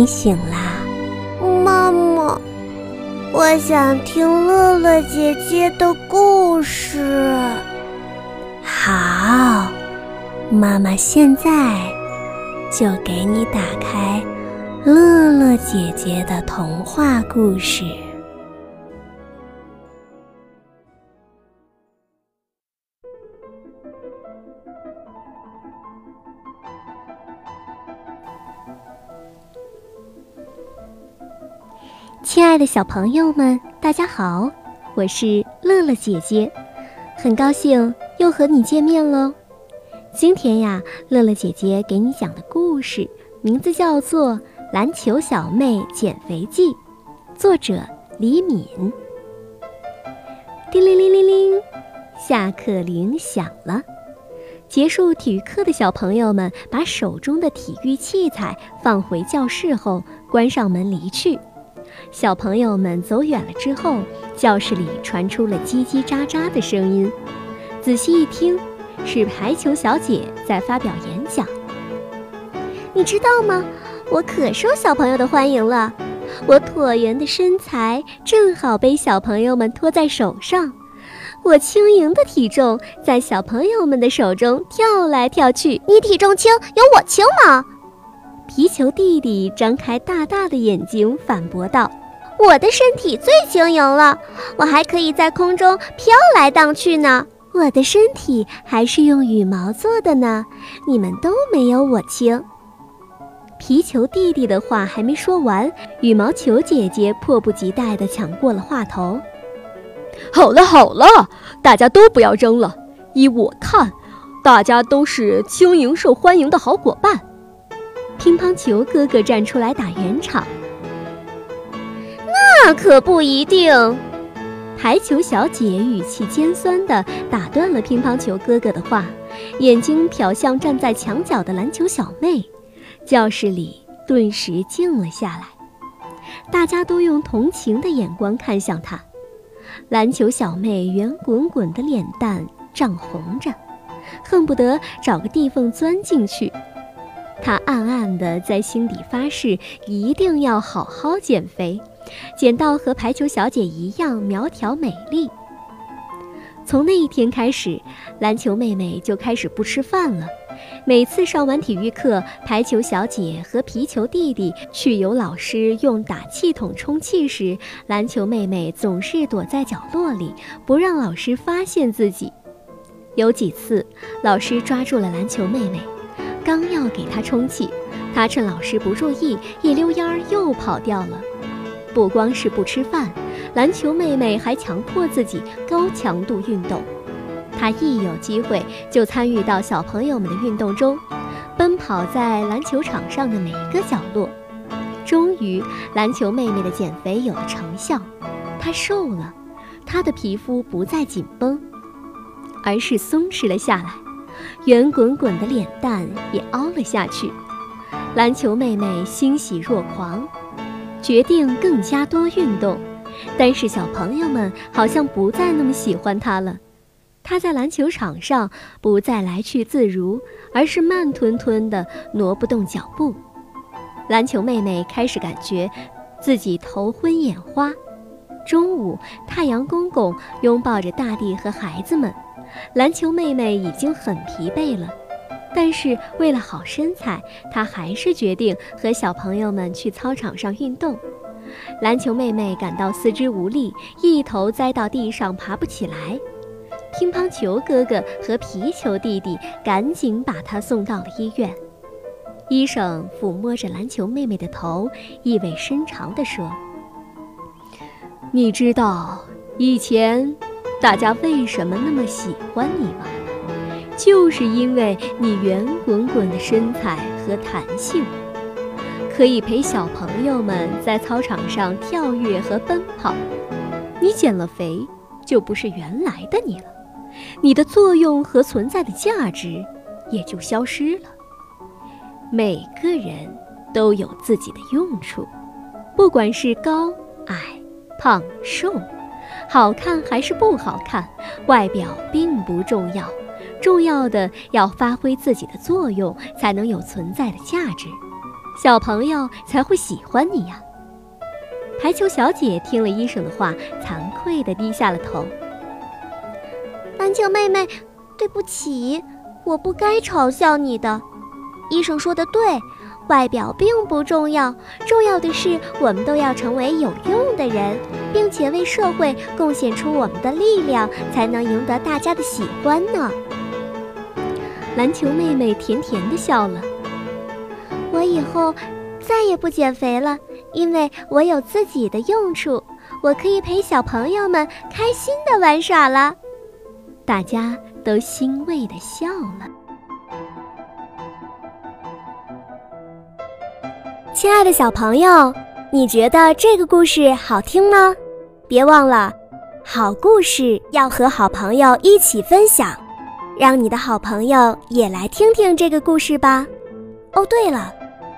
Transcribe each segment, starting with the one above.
你醒啦，妈妈，我想听乐乐姐姐的故事。好，妈妈现在就给你打开乐乐姐姐的童话故事。亲爱的小朋友们，大家好，我是乐乐姐姐，很高兴又和你见面喽。今天呀，乐乐姐姐给你讲的故事名字叫做《篮球小妹减肥记》，作者李敏。叮铃铃铃铃，下课铃响了。结束体育课的小朋友们把手中的体育器材放回教室后，关上门离去。小朋友们走远了之后，教室里传出了叽叽喳喳的声音。仔细一听，是排球小姐在发表演讲。你知道吗？我可受小朋友的欢迎了。我椭圆的身材正好被小朋友们托在手上，我轻盈的体重在小朋友们的手中跳来跳去。你体重轻，有我轻吗？皮球弟弟张开大大的眼睛，反驳道：“我的身体最轻盈了，我还可以在空中飘来荡去呢。我的身体还是用羽毛做的呢，你们都没有我轻。”皮球弟弟的话还没说完，羽毛球姐姐迫不及待地抢过了话头：“好了好了，大家都不要争了。依我看，大家都是轻盈受欢迎的好伙伴。”乒乓球哥哥站出来打圆场，那可不一定。排球小姐语气尖酸地打断了乒乓球哥哥的话，眼睛瞟向站在墙角的篮球小妹。教室里顿时静了下来，大家都用同情的眼光看向她。篮球小妹圆滚滚的脸蛋涨红着，恨不得找个地缝钻进去。他暗暗地在心底发誓，一定要好好减肥，减到和排球小姐一样苗条美丽。从那一天开始，篮球妹妹就开始不吃饭了。每次上完体育课，排球小姐和皮球弟弟去由老师用打气筒充气时，篮球妹妹总是躲在角落里，不让老师发现自己。有几次，老师抓住了篮球妹妹。刚要给他充气，他趁老师不注意，一溜烟儿又跑掉了。不光是不吃饭，篮球妹妹还强迫自己高强度运动。她一有机会就参与到小朋友们的运动中，奔跑在篮球场上的每一个角落。终于，篮球妹妹的减肥有了成效，她瘦了，她的皮肤不再紧绷，而是松弛了下来。圆滚滚的脸蛋也凹了下去，篮球妹妹欣喜若狂，决定更加多运动。但是小朋友们好像不再那么喜欢她了。她在篮球场上不再来去自如，而是慢吞吞的挪不动脚步。篮球妹妹开始感觉自己头昏眼花。中午，太阳公公拥抱着大地和孩子们。篮球妹妹已经很疲惫了，但是为了好身材，她还是决定和小朋友们去操场上运动。篮球妹妹感到四肢无力，一头栽到地上，爬不起来。乒乓球哥哥和皮球弟弟赶紧把她送到了医院。医生抚摸着篮球妹妹的头，意味深长地说：“你知道以前……”大家为什么那么喜欢你吗？就是因为你圆滚滚的身材和弹性，可以陪小朋友们在操场上跳跃和奔跑。你减了肥，就不是原来的你了，你的作用和存在的价值也就消失了。每个人都有自己的用处，不管是高矮、胖瘦。好看还是不好看，外表并不重要，重要的要发挥自己的作用，才能有存在的价值。小朋友才会喜欢你呀。排球小姐听了医生的话，惭愧地低下了头。篮球妹妹，对不起，我不该嘲笑你的。医生说的对，外表并不重要，重要的是我们都要成为有用的人，并且为社会贡献出我们的力量，才能赢得大家的喜欢呢。篮球妹妹甜甜地笑了。我以后再也不减肥了，因为我有自己的用处，我可以陪小朋友们开心地玩耍了。大家都欣慰地笑了。亲爱的小朋友，你觉得这个故事好听吗？别忘了，好故事要和好朋友一起分享，让你的好朋友也来听听这个故事吧。哦，对了，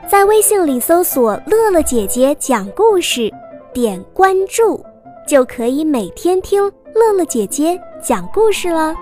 在微信里搜索“乐乐姐姐讲故事”，点关注，就可以每天听乐乐姐姐讲故事了。